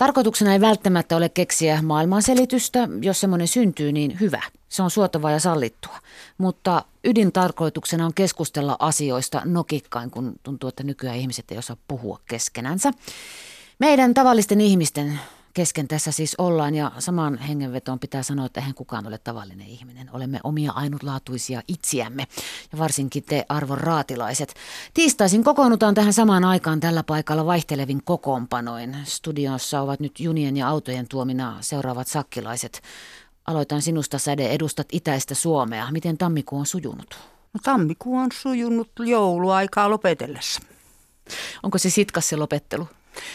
Tarkoituksena ei välttämättä ole keksiä maailmanselitystä. Jos semmoinen syntyy, niin hyvä. Se on suotavaa ja sallittua. Mutta ydintarkoituksena on keskustella asioista nokikkain, kun tuntuu, että nykyään ihmiset ei osaa puhua keskenänsä. Meidän tavallisten ihmisten kesken tässä siis ollaan ja samaan hengenvetoon pitää sanoa, että eihän kukaan ole tavallinen ihminen. Olemme omia ainutlaatuisia itsiämme ja varsinkin te arvon raatilaiset. Tiistaisin kokoonnutaan tähän samaan aikaan tällä paikalla vaihtelevin kokoonpanoin. Studiossa ovat nyt junien ja autojen tuomina seuraavat sakkilaiset. Aloitan sinusta säde, edustat itäistä Suomea. Miten tammikuu on sujunut? No, tammikuu on sujunut jouluaikaa lopetellessa. Onko se sitkas se lopettelu?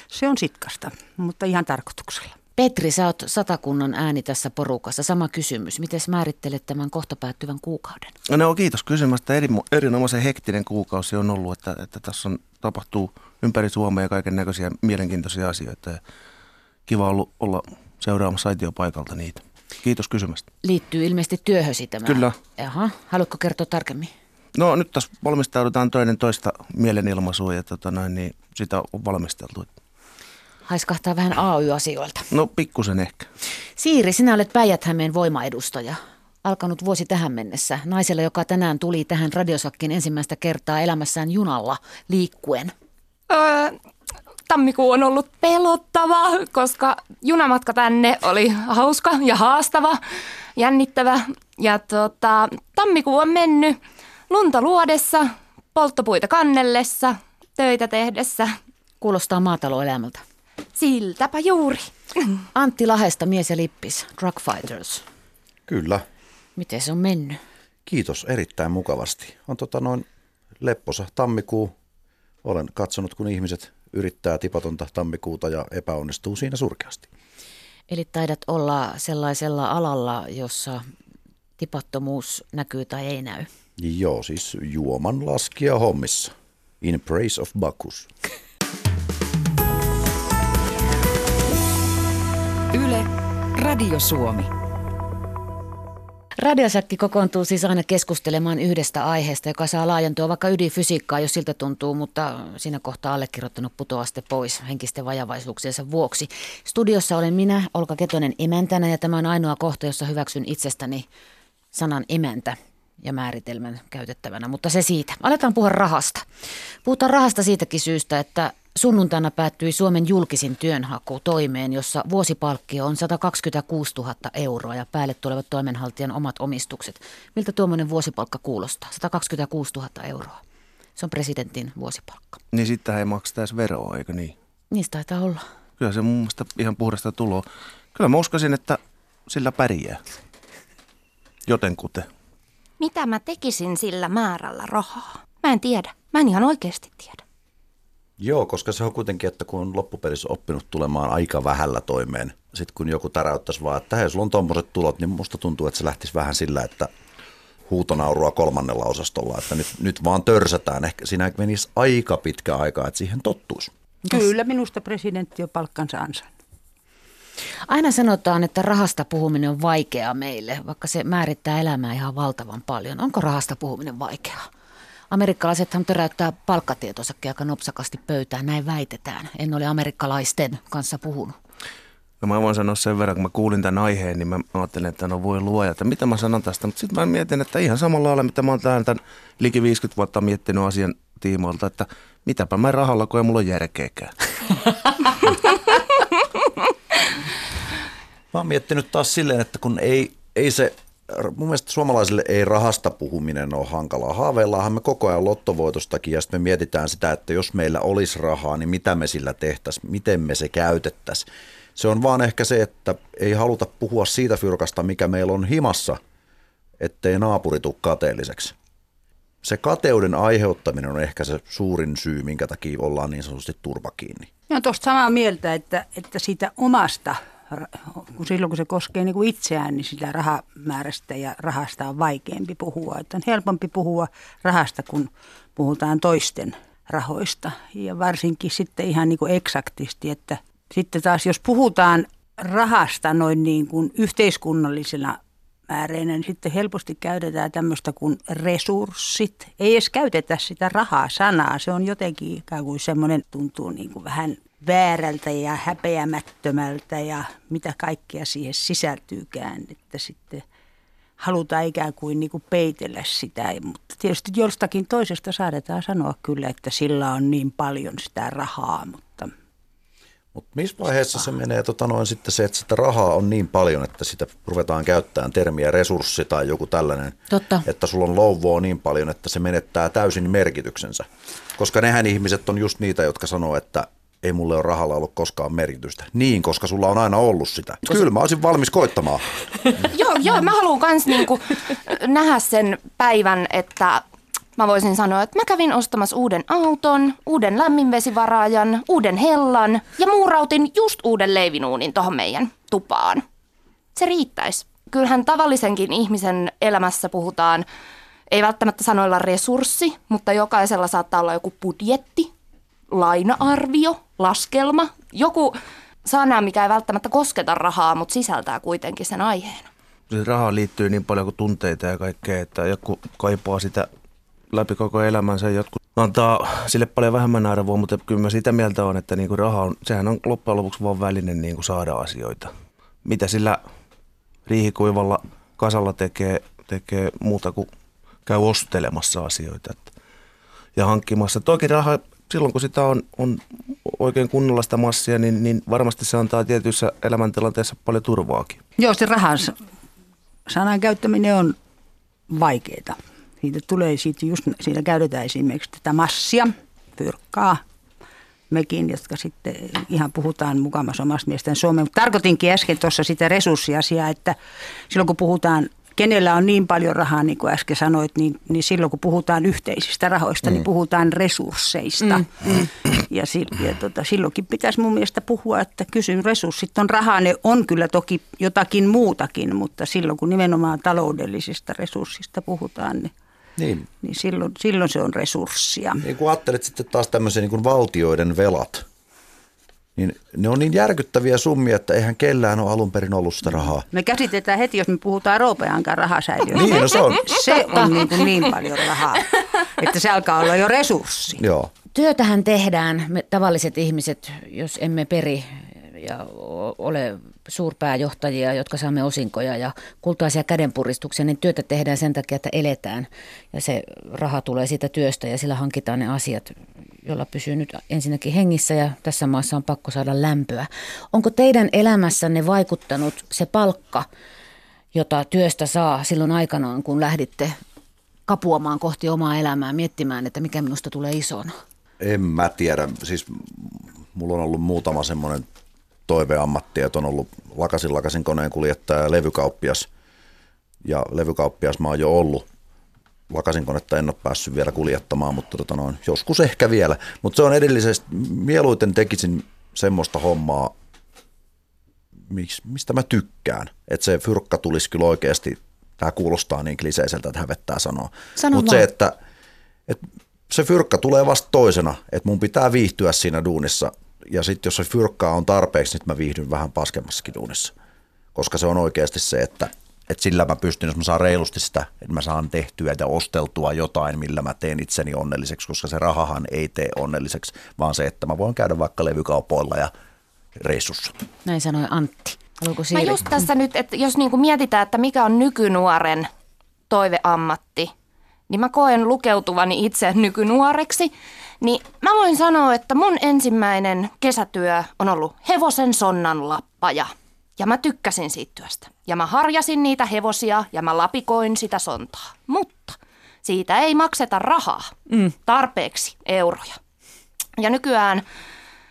Se on sitkasta, mutta ihan tarkoituksella. Petri, sä oot satakunnan ääni tässä porukassa. Sama kysymys. Miten määrittelet tämän kohta päättyvän kuukauden? No kiitos kysymästä. Eri, erinomaisen hektinen kuukausi on ollut, että, että tässä on, tapahtuu ympäri Suomea kaiken näköisiä mielenkiintoisia asioita. Ja kiva ollut olla seuraamassa aitiopaikalta niitä. Kiitos kysymästä. Liittyy ilmeisesti työhösi tämä. Kyllä. Jaha, haluatko kertoa tarkemmin? No nyt tässä valmistaudutaan toinen toista mielenilmaisua ja tota noin, niin sitä on valmisteltu. Haiskahtaa vähän AY-asioilta. No pikkusen ehkä. Siiri, sinä olet päijät voimaedustaja. Alkanut vuosi tähän mennessä. Naisella, joka tänään tuli tähän radiosakkiin ensimmäistä kertaa elämässään junalla liikkuen. Öö, tammikuu on ollut pelottava, koska junamatka tänne oli hauska ja haastava, jännittävä. Ja tota, tammikuu on mennyt lunta luodessa, polttopuita kannellessa, töitä tehdessä. Kuulostaa maataloelämältä. Siltäpä juuri. Antti Lahesta, mies ja lippis, Drug Fighters. Kyllä. Miten se on mennyt? Kiitos, erittäin mukavasti. On tota noin lepposa tammikuu. Olen katsonut, kun ihmiset yrittää tipatonta tammikuuta ja epäonnistuu siinä surkeasti. Eli taidat olla sellaisella alalla, jossa tipattomuus näkyy tai ei näy. Joo, siis juoman laskia hommissa. In praise of Bacchus. Yle, Radio Suomi. Radiosäkki kokoontuu siis aina keskustelemaan yhdestä aiheesta, joka saa laajentua vaikka ydinfysiikkaa, jos siltä tuntuu, mutta siinä kohtaa allekirjoittanut putoaste pois henkisten vajavaisuuksiensa vuoksi. Studiossa olen minä, Olka Ketonen, emäntänä ja tämä on ainoa kohta, jossa hyväksyn itsestäni sanan emäntä ja määritelmän käytettävänä, mutta se siitä. Aletaan puhua rahasta. Puhutaan rahasta siitäkin syystä, että sunnuntaina päättyi Suomen julkisin työnhaku toimeen, jossa vuosipalkkio on 126 000 euroa ja päälle tulevat toimenhaltijan omat omistukset. Miltä tuommoinen vuosipalkka kuulostaa? 126 000 euroa. Se on presidentin vuosipalkka. Niin sitten ei makseta edes veroa, eikö niin? Niistä taitaa olla. Kyllä se mun mielestä ihan puhdasta tuloa. Kyllä mä uskasin, että sillä pärjää. Jotenkuten. Mitä mä tekisin sillä määrällä rahaa? Mä en tiedä. Mä en ihan oikeasti tiedä. Joo, koska se on kuitenkin, että kun on loppupelissä oppinut tulemaan aika vähällä toimeen, sitten kun joku täräyttäisi vaan, että hei, sulla on tommoset tulot, niin musta tuntuu, että se lähtisi vähän sillä, että huutonaurua kolmannella osastolla, että nyt, nyt vaan törsätään. Ehkä siinä menisi aika pitkä aika, että siihen tottuisi. Kyllä, minusta presidentti on palkkansa ansainnut. Aina sanotaan, että rahasta puhuminen on vaikeaa meille, vaikka se määrittää elämää ihan valtavan paljon. Onko rahasta puhuminen vaikeaa? Amerikkalaisethan töräyttää palkkatietonsakin aika nopsakasti pöytään, näin väitetään. En ole amerikkalaisten kanssa puhunut. No mä voin sanoa sen verran, kun mä kuulin tämän aiheen, niin mä ajattelin, että no voi luoja, että mitä mä sanon tästä. Mutta sitten mä mietin, että ihan samalla lailla, mitä mä oon tämän, tämän liki 50 vuotta miettinyt asian tiimoilta, että mitäpä mä rahalla, kun ei mulla ole järkeäkään. Mä oon miettinyt taas silleen, että kun ei, ei se, mun mielestä suomalaisille ei rahasta puhuminen ole hankalaa. Haaveillaanhan me koko ajan lottovoitostakin ja sitten me mietitään sitä, että jos meillä olisi rahaa, niin mitä me sillä tehtäisiin, miten me se käytettäisiin. Se on vaan ehkä se, että ei haluta puhua siitä fyrkasta, mikä meillä on himassa, ettei naapuri tule kateelliseksi. Se kateuden aiheuttaminen on ehkä se suurin syy, minkä takia ollaan niin sanotusti turpa kiinni. Ja tuosta samaa mieltä, että, että siitä omasta kun silloin kun se koskee niin kuin itseään, niin sitä rahamäärästä ja rahasta on vaikeampi puhua. Että on helpompi puhua rahasta, kun puhutaan toisten rahoista. Ja varsinkin sitten ihan niin kuin eksaktisti, että sitten taas jos puhutaan rahasta noin niin kuin yhteiskunnallisena määreinä, niin sitten helposti käytetään tämmöistä kuin resurssit. Ei edes käytetä sitä rahaa-sanaa. Se on jotenkin ikään kuin semmoinen, tuntuu niin kuin vähän väärältä ja häpeämättömältä ja mitä kaikkea siihen sisältyykään, että sitten halutaan ikään kuin, niin kuin peitellä sitä. Mutta tietysti jostakin toisesta saadaan sanoa kyllä, että sillä on niin paljon sitä rahaa, mutta mutta missä vaiheessa se menee tota noin, sitten se, että sitä rahaa on niin paljon, että sitä ruvetaan käyttämään termiä resurssi tai joku tällainen, Totta. että sulla on louvoa niin paljon, että se menettää täysin merkityksensä. Koska nehän ihmiset on just niitä, jotka sanoo, että ei mulle ole rahalla ollut koskaan merkitystä. Niin, koska sulla on aina ollut sitä. Kyllä mä olisin valmis koittamaan. joo, joo, mä haluan kans niinku nähdä sen päivän, että mä voisin sanoa, että mä kävin ostamassa uuden auton, uuden lämminvesivaraajan, uuden hellan ja muurautin just uuden leivinuunin tuohon meidän tupaan. Se riittäisi. Kyllähän tavallisenkin ihmisen elämässä puhutaan, ei välttämättä sanoilla resurssi, mutta jokaisella saattaa olla joku budjetti, laina-arvio, laskelma, joku sana, mikä ei välttämättä kosketa rahaa, mutta sisältää kuitenkin sen aiheen. Raha liittyy niin paljon kuin tunteita ja kaikkea, että joku kaipaa sitä läpi koko elämänsä. Jotkut antaa sille paljon vähemmän arvoa, mutta kyllä mä sitä mieltä on, että niin kuin raha on, sehän on loppujen lopuksi vaan väline niin kuin saada asioita. Mitä sillä riihikuivalla kasalla tekee, tekee muuta kuin käy ostelemassa asioita ja hankkimassa. Toki raha, silloin kun sitä on, on oikein kunnolla sitä massia, niin, niin varmasti se antaa tietyissä elämäntilanteissa paljon turvaakin. Joo, se rahan sanan käyttäminen on vaikeaa. Siitä tulee siitä just, siitä käytetään esimerkiksi tätä massia, pyrkkaa, mekin, jotka sitten ihan puhutaan mukamassa omasta mielestäni Suomeen. Tarkoitinkin äsken tuossa sitä resurssiasiaa, että silloin kun puhutaan kenellä on niin paljon rahaa, niin kuin äsken sanoit, niin, niin silloin kun puhutaan yhteisistä rahoista, niin mm. niin puhutaan resursseista. Mm. Mm. Ja, ja tota, silloinkin pitäisi mun mielestä puhua, että kysyn resurssit on rahaa, ne on kyllä toki jotakin muutakin, mutta silloin kun nimenomaan taloudellisista resurssista puhutaan, niin niin. niin silloin, silloin se on resurssia. Niin kun ajattelet sitten taas tämmöisiä niin kuin valtioiden velat, niin ne on niin järkyttäviä summia, että eihän kellään ole alun perin ollut sitä rahaa. Me käsitetään heti, jos me puhutaan Roopeankaan rahasäiliöstä. niin, no se on. Se on niin, kuin niin paljon rahaa, että se alkaa olla jo resurssi. Joo. Työtähän tehdään, me tavalliset ihmiset, jos emme peri ja ole suurpääjohtajia, jotka saamme osinkoja ja kultaisia kädenpuristuksia, niin työtä tehdään sen takia, että eletään ja se raha tulee siitä työstä ja sillä hankitaan ne asiat, jolla pysyy nyt ensinnäkin hengissä ja tässä maassa on pakko saada lämpöä. Onko teidän elämässänne vaikuttanut se palkka, jota työstä saa silloin aikanaan, kun lähditte kapuamaan kohti omaa elämää, miettimään, että mikä minusta tulee isona? En mä tiedä. Siis mulla on ollut muutama semmoinen toiveammatti, että on ollut lakasin lakasin koneen kuljettaja ja levykauppias. Ja levykauppias mä oon jo ollut. Lakasin konetta en ole päässyt vielä kuljettamaan, mutta tota noin, joskus ehkä vielä. Mutta se on edellisesti, mieluiten tekisin semmoista hommaa, mistä mä tykkään. Että se fyrkka tulisi kyllä oikeasti, tämä kuulostaa niin kliseiseltä, että hävettää sanoa. Sano Mutta se, että, että se fyrkka tulee vasta toisena, että mun pitää viihtyä siinä duunissa ja sitten jos se fyrkkaa on tarpeeksi, niin mä viihdyn vähän paskemmassakin duunissa. Koska se on oikeasti se, että, että sillä mä pystyn, jos mä saan reilusti sitä, että mä saan tehtyä ja osteltua jotain, millä mä teen itseni onnelliseksi, koska se rahahan ei tee onnelliseksi, vaan se, että mä voin käydä vaikka levykaupoilla ja reissussa. Näin sanoi Antti. Haluatko Mä just tässä nyt, että jos niinku mietitään, että mikä on nykynuoren toiveammatti, niin mä koen lukeutuvani itse nykynuoreksi. Niin mä voin sanoa, että mun ensimmäinen kesätyö on ollut hevosen sonnan lappaja. Ja mä tykkäsin siitä työstä. Ja mä harjasin niitä hevosia ja mä lapikoin sitä sontaa. Mutta siitä ei makseta rahaa. Mm. Tarpeeksi euroja. Ja nykyään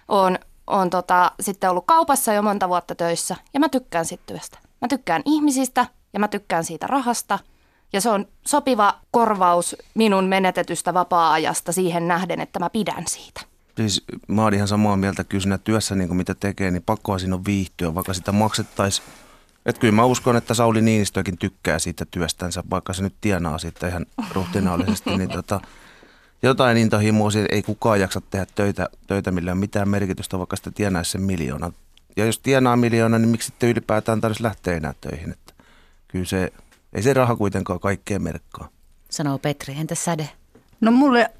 on, on tota, sitten ollut kaupassa jo monta vuotta töissä ja mä tykkään siitä työstä. Mä tykkään ihmisistä ja mä tykkään siitä rahasta – ja se on sopiva korvaus minun menetetystä vapaa-ajasta siihen nähden, että mä pidän siitä. Siis mä oon ihan samaa mieltä kyllä siinä työssä, niin mitä tekee, niin pakkoa siinä on viihtyä, vaikka sitä maksettaisiin. Että kyllä mä uskon, että Sauli Niinistökin tykkää siitä työstänsä, vaikka se nyt tienaa siitä ihan ruhtinaallisesti. niin tota, jotain intohimoa ei kukaan jaksa tehdä töitä, töitä millä on mitään merkitystä, vaikka sitä tienaisi sen miljoona. Ja jos tienaa miljoona, niin miksi sitten ylipäätään tarvitsisi lähteä enää töihin? Että kyllä se ei se raha kuitenkaan kaikkea merkkaa. Sanoo Petri. Entä säde? No mulle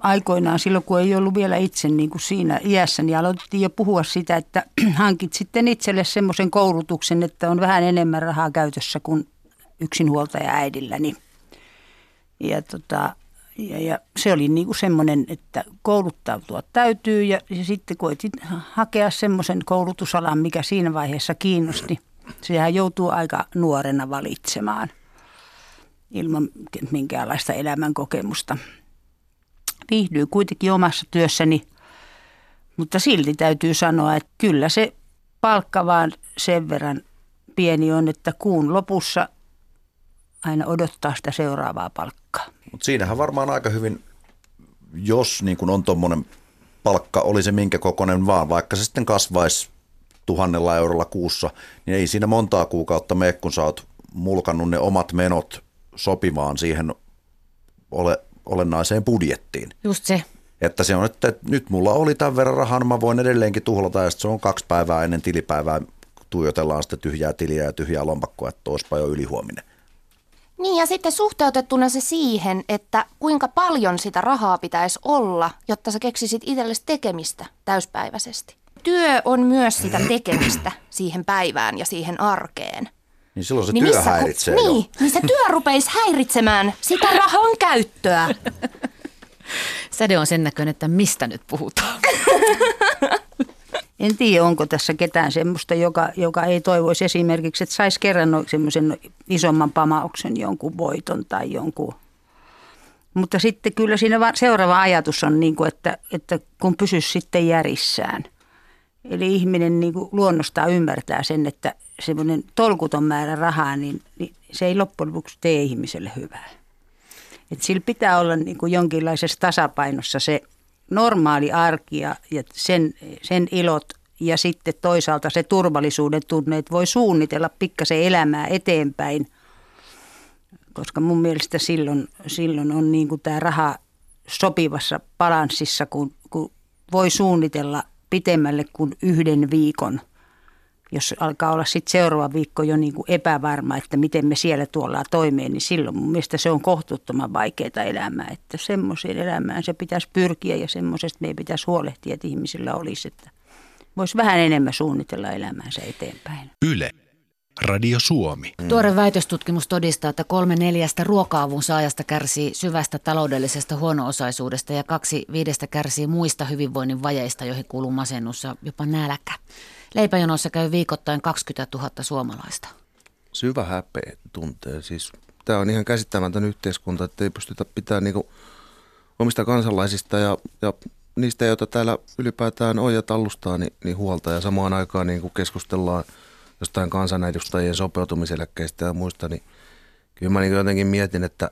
aikoinaan silloin, kun ei ollut vielä itse niin kuin siinä iässä, niin aloitettiin jo puhua sitä, että hankit sitten itselle semmoisen koulutuksen, että on vähän enemmän rahaa käytössä kuin yksinhuoltaja äidilläni. Ja, tota, ja, ja se oli niin kuin semmoinen, että kouluttautua täytyy ja, ja sitten koitin hakea semmoisen koulutusalan, mikä siinä vaiheessa kiinnosti. Sehän joutuu aika nuorena valitsemaan ilman minkäänlaista elämän kokemusta viihdyy kuitenkin omassa työssäni, mutta silti täytyy sanoa, että kyllä se palkka vaan sen verran pieni on, että kuun lopussa aina odottaa sitä seuraavaa palkkaa. Mutta siinähän varmaan aika hyvin, jos niin kun on tuommoinen palkka, oli se minkä kokoinen vaan, vaikka se sitten kasvaisi tuhannella eurolla kuussa, niin ei siinä montaa kuukautta mene, kun sä oot mulkannut ne omat menot sopivaan siihen ole olennaiseen budjettiin. Just se. Että se on, että nyt mulla oli tämän verran rahaa, niin mä voin edelleenkin tuhlata ja se on kaksi päivää ennen tilipäivää tuijotellaan sitä tyhjää tiliä ja tyhjää lompakkoa, että olisipa jo ylihuominen. Niin ja sitten suhteutettuna se siihen, että kuinka paljon sitä rahaa pitäisi olla, jotta sä keksisit itsellesi tekemistä täyspäiväisesti. Työ on myös sitä tekemistä siihen päivään ja siihen arkeen. Niin silloin se niin työ missä, häiritsee Niin, jo. niin se työ rupeisi häiritsemään sitä rahan käyttöä. Säde on sen näköinen, että mistä nyt puhutaan. En tiedä, onko tässä ketään semmoista, joka, joka ei toivoisi esimerkiksi, että saisi kerran semmoisen isomman pamauksen, jonkun voiton tai jonkun. Mutta sitten kyllä siinä seuraava ajatus on, niin kuin, että, että kun pysyisi sitten järissään. Eli ihminen niin kuin luonnostaan ymmärtää sen, että semmoinen tolkuton määrä rahaa, niin, niin se ei loppujen lopuksi tee ihmiselle hyvää. Et sillä pitää olla niin kuin jonkinlaisessa tasapainossa se normaali arki ja, ja sen, sen ilot ja sitten toisaalta se turvallisuuden tunne, että voi suunnitella pikkasen elämää eteenpäin, koska mun mielestä silloin, silloin on niin kuin tämä raha sopivassa balanssissa, kun, kun voi suunnitella pitemmälle kuin yhden viikon – jos alkaa olla sitten seuraava viikko jo niin kuin epävarma, että miten me siellä tuolla toimeen, niin silloin mun mielestä se on kohtuuttoman vaikeaa elämää. Että semmoiseen elämään se pitäisi pyrkiä ja semmoisesta meidän pitäisi huolehtia, että ihmisillä olisi, että voisi vähän enemmän suunnitella elämäänsä eteenpäin. Yle. Radio Suomi. Tuore väitöstutkimus todistaa, että kolme neljästä ruoka-avun saajasta kärsii syvästä taloudellisesta huono-osaisuudesta ja kaksi viidestä kärsii muista hyvinvoinnin vajeista, joihin kuuluu masennus ja jopa nälkä. Leipäjonoissa käy viikoittain 20 000 suomalaista. Syvä häpeä tuntee. Siis, tämä on ihan käsittämätön yhteiskunta, että ei pystytä pitämään niinku omista kansalaisista ja, ja niistä, joita täällä ylipäätään on ja tallustaa, niin, niin huolta. Ja samaan aikaan niin kuin keskustellaan jostain kansanedustajien sopeutumiseläkkeistä ja muista, niin kyllä mä niin jotenkin mietin, että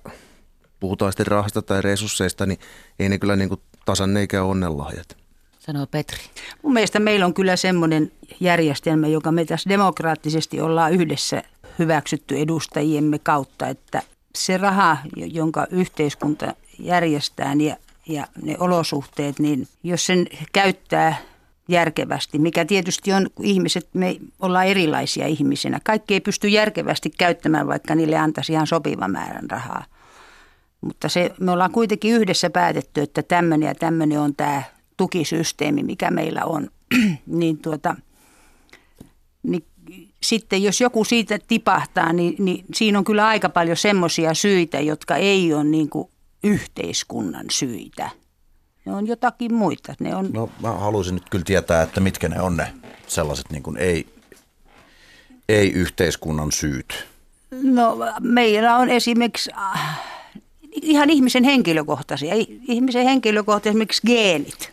puhutaan sitten rahasta tai resursseista, niin ei ne kyllä niin kuin tasan eikä onnenlahjat sanoo Petri. Mun mielestä meillä on kyllä semmoinen järjestelmä, joka me tässä demokraattisesti ollaan yhdessä hyväksytty edustajiemme kautta, että se raha, jonka yhteiskunta järjestää ja, ja ne olosuhteet, niin jos sen käyttää järkevästi, mikä tietysti on, kun ihmiset, me ollaan erilaisia ihmisinä. Kaikki ei pysty järkevästi käyttämään, vaikka niille antaisi ihan sopivan määrän rahaa. Mutta se, me ollaan kuitenkin yhdessä päätetty, että tämmöinen ja tämmöinen on tämä tukisysteemi, mikä meillä on, niin, tuota, niin sitten jos joku siitä tipahtaa, niin, niin siinä on kyllä aika paljon semmoisia syitä, jotka ei ole niin kuin yhteiskunnan syitä. Ne on jotakin muita. Ne on... No mä haluaisin nyt kyllä tietää, että mitkä ne on ne sellaiset niin kuin ei, ei yhteiskunnan syyt. No meillä on esimerkiksi äh, ihan ihmisen henkilökohtaisia, ihmisen henkilökohtaisia esimerkiksi geenit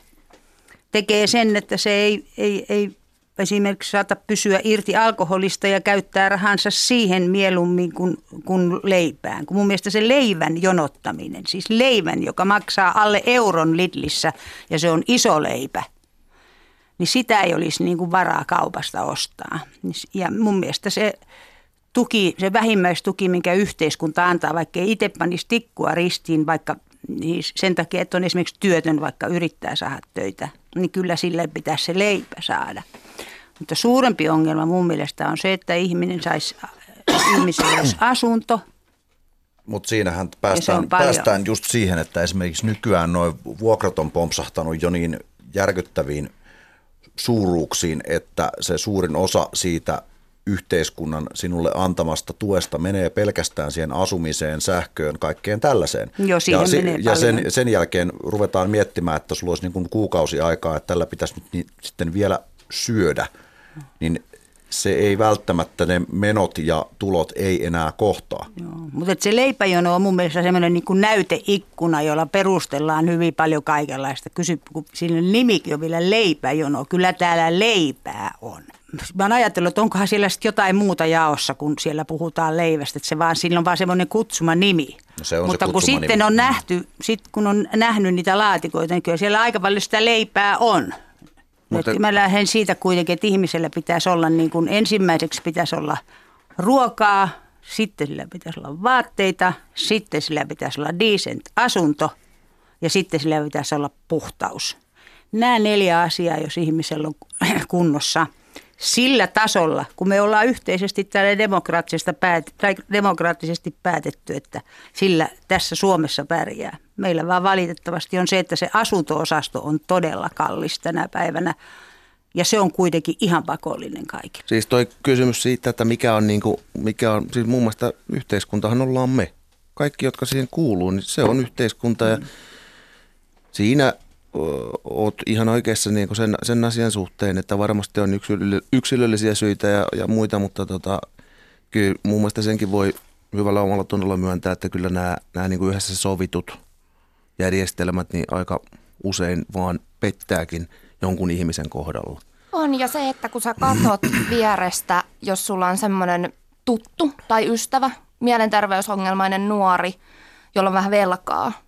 tekee sen, että se ei, ei, ei esimerkiksi saata pysyä irti alkoholista ja käyttää rahansa siihen mieluummin kuin, kuin leipään. Kun mun mielestä se leivän jonottaminen, siis leivän, joka maksaa alle euron Lidlissä ja se on iso leipä, niin sitä ei olisi niin kuin varaa kaupasta ostaa. Ja mun mielestä se tuki, se vähimmäistuki, minkä yhteiskunta antaa, vaikka ei itse panisi tikkua ristiin, vaikka niin sen takia, että on esimerkiksi työtön, vaikka yrittää saada töitä, niin kyllä sille pitäisi se leipä saada. Mutta suurempi ongelma mun mielestä on se, että ihminen saisi, ihmisellä olisi asunto, Mutta siinähän päästään, päästään just siihen, että esimerkiksi nykyään noin vuokrat on pompsahtanut jo niin järkyttäviin suuruuksiin, että se suurin osa siitä yhteiskunnan sinulle antamasta tuesta menee pelkästään siihen asumiseen, sähköön, kaikkeen tällaiseen. Joo, siihen ja, menee ja sen, sen jälkeen ruvetaan miettimään, että sulla olisi niin kuin kuukausi aikaa, että tällä pitäisi nyt niin, sitten vielä syödä, niin se ei välttämättä ne menot ja tulot ei enää kohtaa. Joo, mutta se leipäjono on mun mielestä semmoinen niin kuin näyteikkuna, jolla perustellaan hyvin paljon kaikenlaista. Kysy, kun sillä nimikin on vielä leipäjono. Kyllä täällä leipää on. Mä oon ajatellut, että onkohan siellä sitten jotain muuta jaossa, kun siellä puhutaan leivästä. Että se vaan, sillä on vaan semmoinen kutsuma nimi. No se on se Mutta kun kutsumanimi. sitten on nähty, sit kun on nähnyt niitä laatikoita, niin kyllä siellä aika paljon sitä leipää on. Mutta- mä lähden siitä kuitenkin, että ihmisellä pitäisi olla niin kuin ensimmäiseksi pitäisi olla ruokaa, sitten sillä pitäisi olla vaatteita, sitten sillä pitäisi olla decent asunto ja sitten sillä pitäisi olla puhtaus. Nämä neljä asiaa, jos ihmisellä on kunnossa sillä tasolla, kun me ollaan yhteisesti täällä demokraattisesti, päät- tai demokraattisesti päätetty, että sillä tässä Suomessa pärjää. Meillä vaan valitettavasti on se, että se asunto-osasto on todella kallis tänä päivänä ja se on kuitenkin ihan pakollinen kaikille. Siis toi kysymys siitä, että mikä on, niinku, mikä on siis muun muassa yhteiskuntahan ollaan me. Kaikki, jotka siihen kuuluu, niin se on yhteiskunta ja siinä ö, oot ihan oikeassa niinku sen, sen asian suhteen, että varmasti on yksilö, yksilöllisiä syitä ja, ja muita, mutta tota, kyllä muun muassa senkin voi hyvällä omalla tunnolla myöntää, että kyllä nämä, nämä niinku yhdessä sovitut järjestelmät niin aika usein vaan pettääkin jonkun ihmisen kohdalla. On, ja se, että kun sä katot vierestä, jos sulla on semmoinen tuttu tai ystävä, mielenterveysongelmainen nuori, jolla on vähän velkaa, niin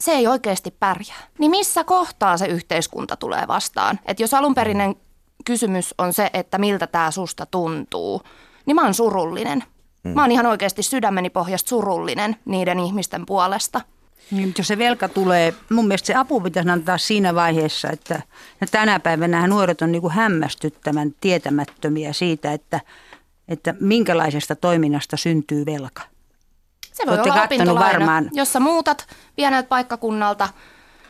se ei oikeasti pärjää. Niin missä kohtaa se yhteiskunta tulee vastaan? Että jos alunperinen kysymys on se, että miltä tämä susta tuntuu, niin mä oon surullinen. Mä oon ihan oikeasti sydämeni pohjasta surullinen niiden ihmisten puolesta. Niin, jos se velka tulee, mun mielestä se apu pitäisi antaa siinä vaiheessa, että ja tänä päivänä nuoret on niin kuin hämmästyttävän tietämättömiä siitä, että, että minkälaisesta toiminnasta syntyy velka. Se voi Olette olla opintolaina, varmaan. jos sä muutat pieneltä paikkakunnalta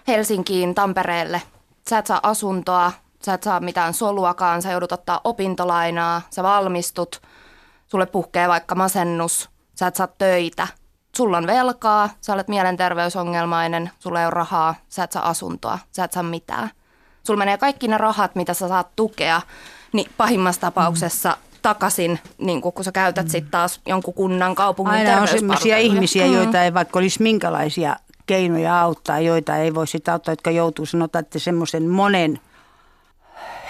Helsinkiin, Tampereelle. Sä et saa asuntoa, sä et saa mitään soluakaan, sä joudut ottaa opintolainaa, sä valmistut, sulle puhkee vaikka masennus, sä et saa töitä. Sulla on velkaa, sä olet mielenterveysongelmainen, sulla ei ole rahaa, sä et saa asuntoa, sä et saa mitään. Sulla menee kaikki ne rahat, mitä sä saat tukea, niin pahimmassa tapauksessa takaisin, niin kun sä käytät sitten taas jonkun kunnan kaupungin Aina on sellaisia ihmisiä, Mm. joita ei vaikka olisi minkälaisia keinoja auttaa, joita ei voi sitä auttaa, jotka joutuu sanotaan, että semmoisen monen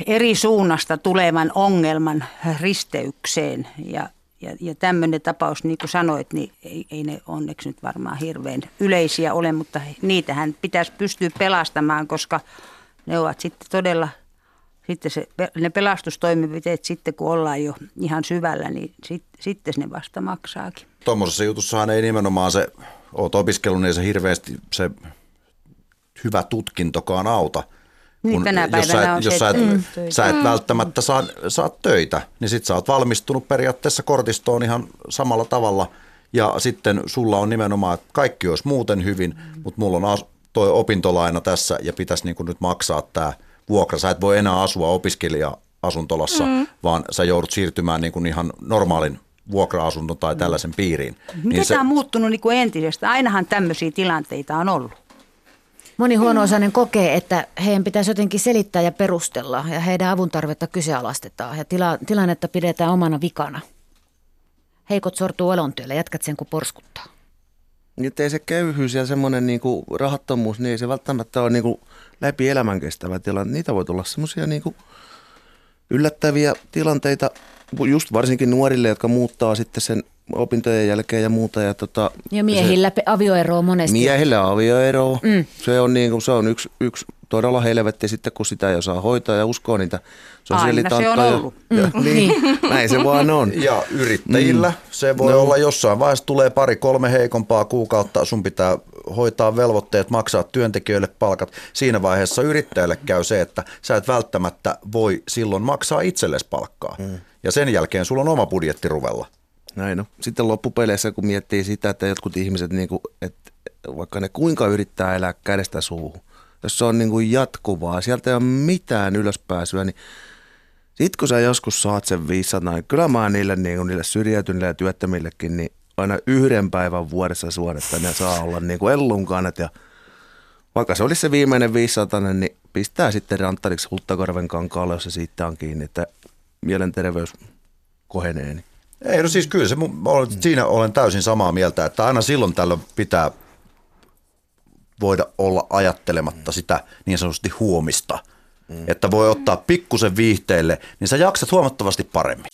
eri suunnasta tulevan ongelman risteykseen. Ja, ja, ja tämmöinen tapaus, niin kuin sanoit, niin ei, ei ne onneksi nyt varmaan hirveän yleisiä ole, mutta niitähän pitäisi pystyä pelastamaan, koska ne ovat sitten todella, sitten se, ne pelastustoimenpiteet sitten kun ollaan jo ihan syvällä, niin sit, sitten ne vasta maksaakin. Tuommoisessa jutussahan ei nimenomaan se, oot opiskellut, niin se hirveästi se hyvä tutkintokaan auta. Niin, tänä jos sä et, on se, jos sä et, Mm. sä et välttämättä saa, saa töitä, niin sit sä oot valmistunut periaatteessa kortistoon ihan samalla tavalla. Ja sitten sulla on nimenomaan, että kaikki olisi muuten hyvin, mutta mulla on as, toi opintolaina tässä ja pitäisi niin nyt maksaa tämä vuokra. Sä et voi enää asua opiskelija-asuntolassa, mm. vaan sä joudut siirtymään niin kuin ihan normaalin vuokra-asunnon tai tällaisen piiriin. Miten Niin se... tämä on muuttunut niin kuin entisestä? Ainahan tämmöisiä tilanteita on ollut. Moni huono-osainen kokee, että heidän pitäisi jotenkin selittää ja perustella ja heidän avuntarvetta kyseenalaistetaan ja tila, tilannetta pidetään omana vikana. Heikot sortuu elontyölle, jätkät sen kun porskuttaa. Niin ei se köyhyys ja semmoinen niinku rahattomuus, niin ei se välttämättä ole niinku läpi elämän kestävä tilanne. Niitä voi tulla semmoisia niinku yllättäviä tilanteita, just varsinkin nuorille, jotka muuttaa sitten sen opintojen jälkeen ja muuta. Ja, tota, Ja miehillä pe- avioero on monesti. Miehillä avioero, mm. se on, niinku, se on yksi, yksi todella helvetti sitten, kun sitä ei osaa hoitaa ja uskoa niitä sosiaalitanttoja. se on ollut. Ja, mm. niin, näin se vaan on. Ja yrittäjillä mm. se voi no. olla jossain vaiheessa tulee pari kolme heikompaa kuukautta, sun pitää hoitaa velvoitteet, maksaa työntekijöille palkat. Siinä vaiheessa yrittäjälle käy se, että sä et välttämättä voi silloin maksaa itsellesi palkkaa. Mm. Ja sen jälkeen sulla on oma budjetti ruvella. Näin no. Sitten loppupeleissä, kun miettii sitä, että jotkut ihmiset, niin kuin, että vaikka ne kuinka yrittää elää kädestä suuhun, jos se on niin kuin jatkuvaa, sieltä ei ole mitään ylöspääsyä, niin sitten kun sä joskus saat sen 500, niin kyllä mä niille, niin niille syrjäytyneille ja työttömillekin, niin aina yhden päivän vuodessa suon, että ne saa olla niin kuin ellunkanet ja vaikka se olisi se viimeinen 500, niin pistää sitten ranttariksi Huttakorven kankaalle, jos se siitä on kiinni, että mielenterveys kohenee. Niin. Ei, no siis kyllä se, siinä olen täysin samaa mieltä, että aina silloin tällöin pitää voida olla ajattelematta sitä niin sanotusti huomista. Mm. Että voi ottaa pikkusen viihteelle, niin sä jaksat huomattavasti paremmin.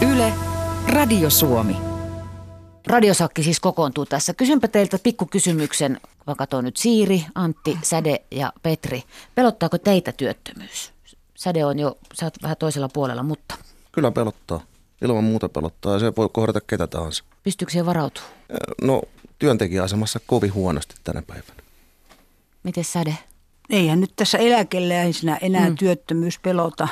Yle, Radio Suomi. Radiosakki siis kokoontuu tässä. Kysynpä teiltä pikkukysymyksen, vaikka katsoin nyt Siiri, Antti, Säde ja Petri. Pelottaako teitä työttömyys? Säde on jo, sä oot vähän toisella puolella, mutta Kyllä pelottaa. Ilman muuta pelottaa ja se voi kohdata ketä tahansa. pystyykö siihen varautumaan? No työntekijäasemassa kovin huonosti tänä päivänä. Miten Säde? Eihän nyt tässä eläkeläisenä enää mm. työttömyys pelota,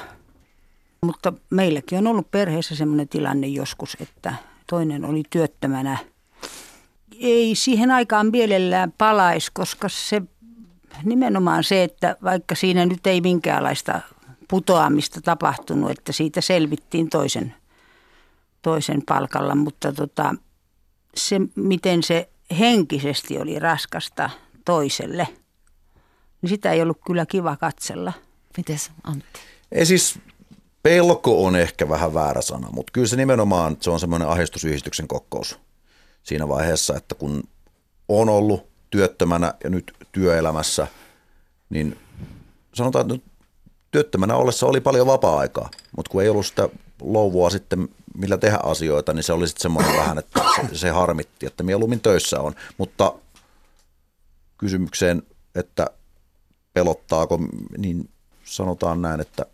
mutta meilläkin on ollut perheessä sellainen tilanne joskus, että toinen oli työttömänä. Ei siihen aikaan mielellään palaisi, koska se nimenomaan se, että vaikka siinä nyt ei minkäänlaista putoamista tapahtunut, että siitä selvittiin toisen, toisen palkalla, mutta tota, se, miten se henkisesti oli raskasta toiselle, niin sitä ei ollut kyllä kiva katsella. Mites Antti? Ei siis pelko on ehkä vähän väärä sana, mutta kyllä se nimenomaan se on semmoinen ahdistusyhdistyksen kokous siinä vaiheessa, että kun on ollut työttömänä ja nyt työelämässä, niin sanotaan, että työttömänä ollessa oli paljon vapaa-aikaa, mutta kun ei ollut sitä louvua sitten, millä tehdä asioita, niin se oli sitten semmoinen vähän, että se, se harmitti, että mieluummin töissä on. Mutta kysymykseen, että pelottaako, niin sanotaan näin, että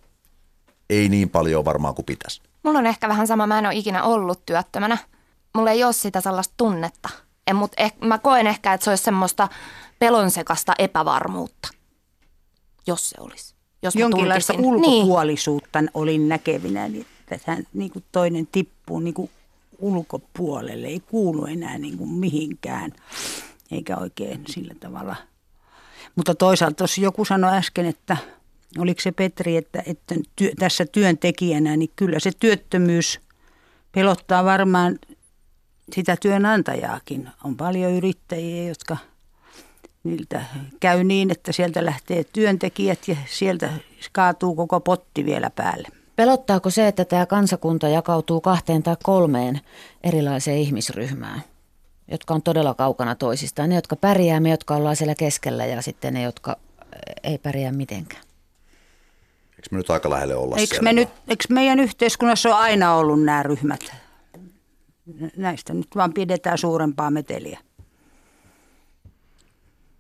ei niin paljon varmaan kuin pitäisi. Mulla on ehkä vähän sama, mä en ole ikinä ollut työttömänä. Mulla ei ole sitä sellaista tunnetta. En, mut eh, mä koen ehkä, että se olisi semmoista pelonsekasta epävarmuutta, jos se olisi. Jos Jonkinlaista tuntisin. Niin. ulkopuolisuutta niin. olin näkevinä, niin että hän, niin kuin toinen tippuu niin kuin ulkopuolelle, ei kuulu enää niin kuin mihinkään, eikä oikein sillä tavalla. Mutta toisaalta tuossa joku sanoi äsken, että oliko se Petri, että, että työ, tässä työntekijänä, niin kyllä se työttömyys pelottaa varmaan sitä työnantajaakin. On paljon yrittäjiä, jotka niiltä käy niin, että sieltä lähtee työntekijät ja sieltä kaatuu koko potti vielä päälle. Pelottaako se, että tämä kansakunta jakautuu kahteen tai kolmeen erilaiseen ihmisryhmään, jotka on todella kaukana toisistaan? Ne, jotka pärjää, me, jotka ollaan siellä keskellä ja sitten ne, jotka ei pärjää mitenkään. Eikö me nyt aika lähelle olla Eikö, siellä? me nyt, eikö meidän yhteiskunnassa ole aina ollut nämä ryhmät? Näistä nyt vaan pidetään suurempaa meteliä.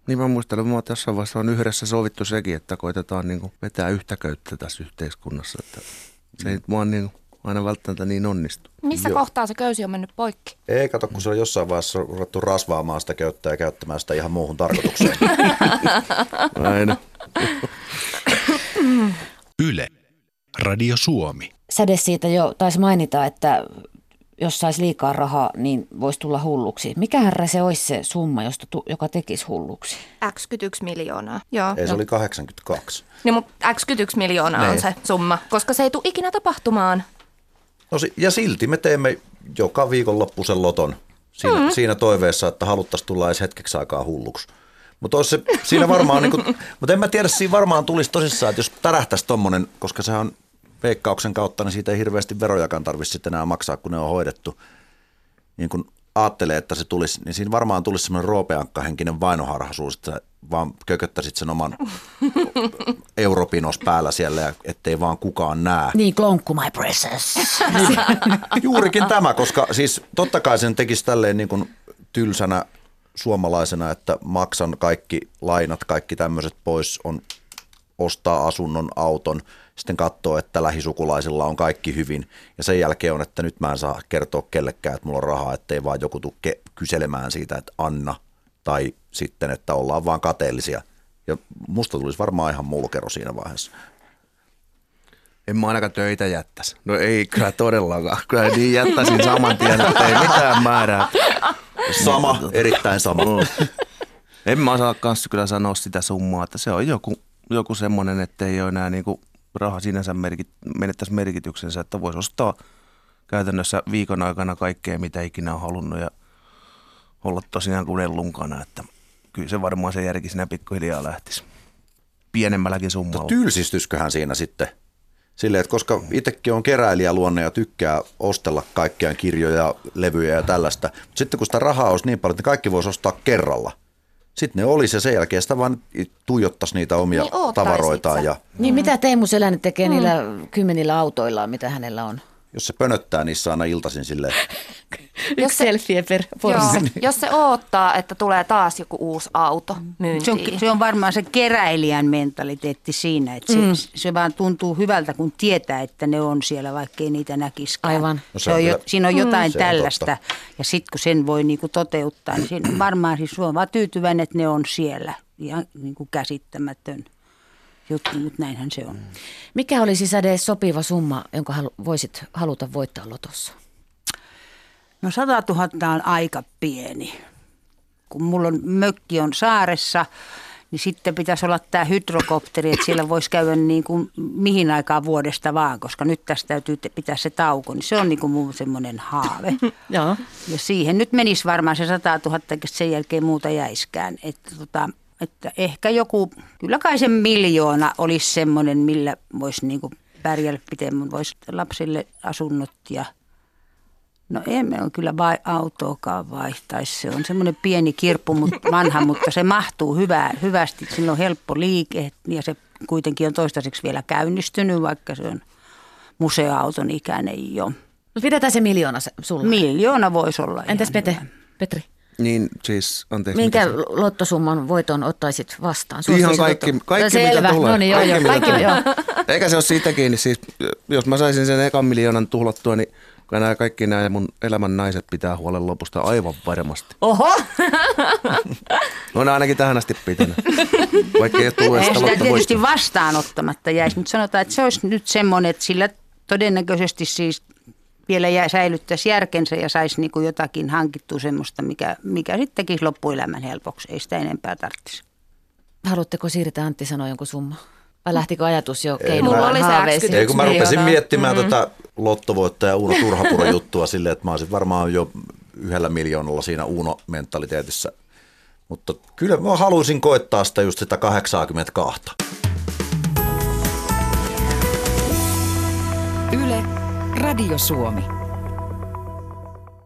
Niin mä muistelen, että jossain vaiheessa on yhdessä sovittu sekin, että koitetaan niin kuin vetää yhtä köyttä tässä yhteiskunnassa. Että se ei vaan niin kuin aina välttämättä niin onnistu. Missä Joo. kohtaa se köysi on mennyt poikki? Ei, kato, kun se on jossain vaiheessa ruvettu rasvaamaan sitä köyttä ja käyttämään sitä ihan muuhun tarkoitukseen. Aina. Radio Suomi. Säde siitä jo taisi mainita, että jos saisi liikaa rahaa, niin voisi tulla hulluksi. Mikä herra se olisi se summa, josta tu- joka tekisi hulluksi? X1 miljoonaa. Joo. Ei, se oli 82. Niin, mutta X1 miljoonaa on Niin. se summa, koska se ei tule ikinä tapahtumaan. No, ja silti me teemme joka viikonloppu sen loton siinä, mm. siinä toiveessa, että haluttaisiin tulla edes hetkeksi aikaa hulluksi. Mutta se, siinä varmaan, niin kuin, mutta en mä tiedä, siinä varmaan tulisi tosissaan, että jos tärähtäisi tommonen, koska se on veikkauksen kautta, niin siitä ei hirveästi verojakaan tarvitsisi sitten enää maksaa, kun ne on hoidettu. Niin kun ajattelee, että se tulisi, niin siinä varmaan tulisi semmoinen roopeankkahenkinen vainoharhaisuus, että vaan kököttäisit sen oman europinos päällä siellä, ja ettei vaan kukaan näe. Niin, klonkku my precious. Juurikin tämä, koska siis totta kai sen tekisi tälleen niin kuin tylsänä suomalaisena, että maksan kaikki lainat, kaikki tämmöiset pois, on ostaa asunnon, auton, sitten katsoo, että lähisukulaisilla on kaikki hyvin ja sen jälkeen on, että nyt mä en saa kertoa kellekään, että mulla on rahaa, ettei vaan joku tule kyselemään siitä, että anna tai sitten, että ollaan vaan kateellisia. Ja musta tulisi varmaan ihan mulkero siinä vaiheessa. En mä ainakaan töitä jättäisi. No ei kyllä todellakaan. Kyllä niin jättäisin saman tien, että ei mitään määrää. Sama, erittäin sama. Mm. En mä osaa kanssa kyllä sanoa sitä summaa, että se on joku, joku semmoinen, että ei ole enää niinku raha sinänsä merkit, menettäisi merkityksensä, että voisi ostaa käytännössä viikon aikana kaikkea, mitä ikinä on halunnut ja olla tosiaan kuin lunkana, että kyllä se varmaan se järki siinä pikkuhiljaa lähtisi pienemmälläkin summalla. Tylsistysköhän siinä sitten? Silleen, että koska itsekin on keräilijä luonne ja tykkää ostella kaikkia kirjoja, levyjä ja tällaista, mutta sitten kun sitä rahaa olisi niin paljon, että kaikki voisi ostaa kerralla, sitten ne olisi ja sen jälkeen sitä vaan tuijottaisi niitä omia Niin tavaroitaan ja Niin mitä Teemu Selänne tekee mm. niillä kymmenillä autoillaan, mitä hänellä on? Jos se pönöttää niissä aina iltaisin silleen, Yksi se- selfie per Joo, jos se odottaa, että tulee taas joku uusi auto Se on, myyntiin. se on varmaan se keräilijän mentaliteetti siinä, että se, mm. se vaan tuntuu hyvältä, kun tietää, että ne on siellä, vaikkei niitä näkiskään. Aivan. No se se on jo, siinä on jotain Se on tällaista. Ja sitten kun sen voi niinku toteuttaa, niin siinä varmaan siis se on vaan tyytyväinen, että ne on siellä. Ihan niinku käsittämätön juttu, mutta näinhän se on. Mikä olisi säde sopiva summa, jonka halu- voisit haluta voittaa lotossa? No 100 000 on aika pieni. Kun mulla on mökki on saaressa, niin sitten pitäisi olla tämä hydrokopteri, että siellä voisi käydä niin kuin mihin aikaan vuodesta vaan, koska nyt tästä täytyy pitää se tauko. Niin se on niin kuin mun semmoinen haave. Ja siihen nyt menisi varmaan se 100 000, eikä sen jälkeen muuta jäiskään. Että, tota, että ehkä joku, kyllä kai se miljoona olisi semmoinen, millä voisi niin kuin pärjällä pitemmän, voisi lapsille asunnot ja No emme ole kyllä vai autoakaan vaihtaisi. Se on semmoinen pieni kirppu, mutta vanha, mutta se mahtuu hyvää, hyvästi. Sillä on helppo liike ja se kuitenkin on toistaiseksi vielä käynnistynyt, vaikka se on museoauton ikäinen jo. No pidetään se miljoona se- sulla. Miljoona voisi olla. Entäs Pete. Petri? Niin siis, anteeksi. Minkä se- lottosumman voiton ottaisit vastaan? Ihan Suostaisit kaikki, ottaa- kaikki no, mitä tulee. No niin, joo, joo. mitä Kaikki, joo. Eikä se ole siitä kiinni. Siis, jos mä saisin sen ekan miljoonan tuhlattua, niin kyllä nämä kaikki nämä mun elämän naiset pitää huolen lopusta aivan varmasti. Oho! No ne ainakin tähän asti pitänyt. Vaikka ei Ei sitä tietysti lottovoittoa. vastaanottamatta jäisi, mutta sanotaan, että se olisi nyt semmoinen, että sillä todennäköisesti siis vielä jää, säilyttäisi järkensä ja saisi niin kuin jotakin hankittua semmoista, mikä, mikä sitten tekisi loppuelämän helpoksi. Ei sitä enempää tarvitsisi. Haluatteko siirtää Antti sanoa jonkun summa? Vai lähtikö ajatus jo Ei, Mulla oli se haaveisiin? Ei kun mä rupesin miljoonaa. miettimään mm-hmm. tota lottovoittaja Uuno Turhapuro juttua silleen, että mä olisin varmaan jo yhdellä miljoonalla siinä Uuno-mentaliteetissä. Mutta kyllä mä haluaisin koittaa sitä just sitä 82. Radio Suomi.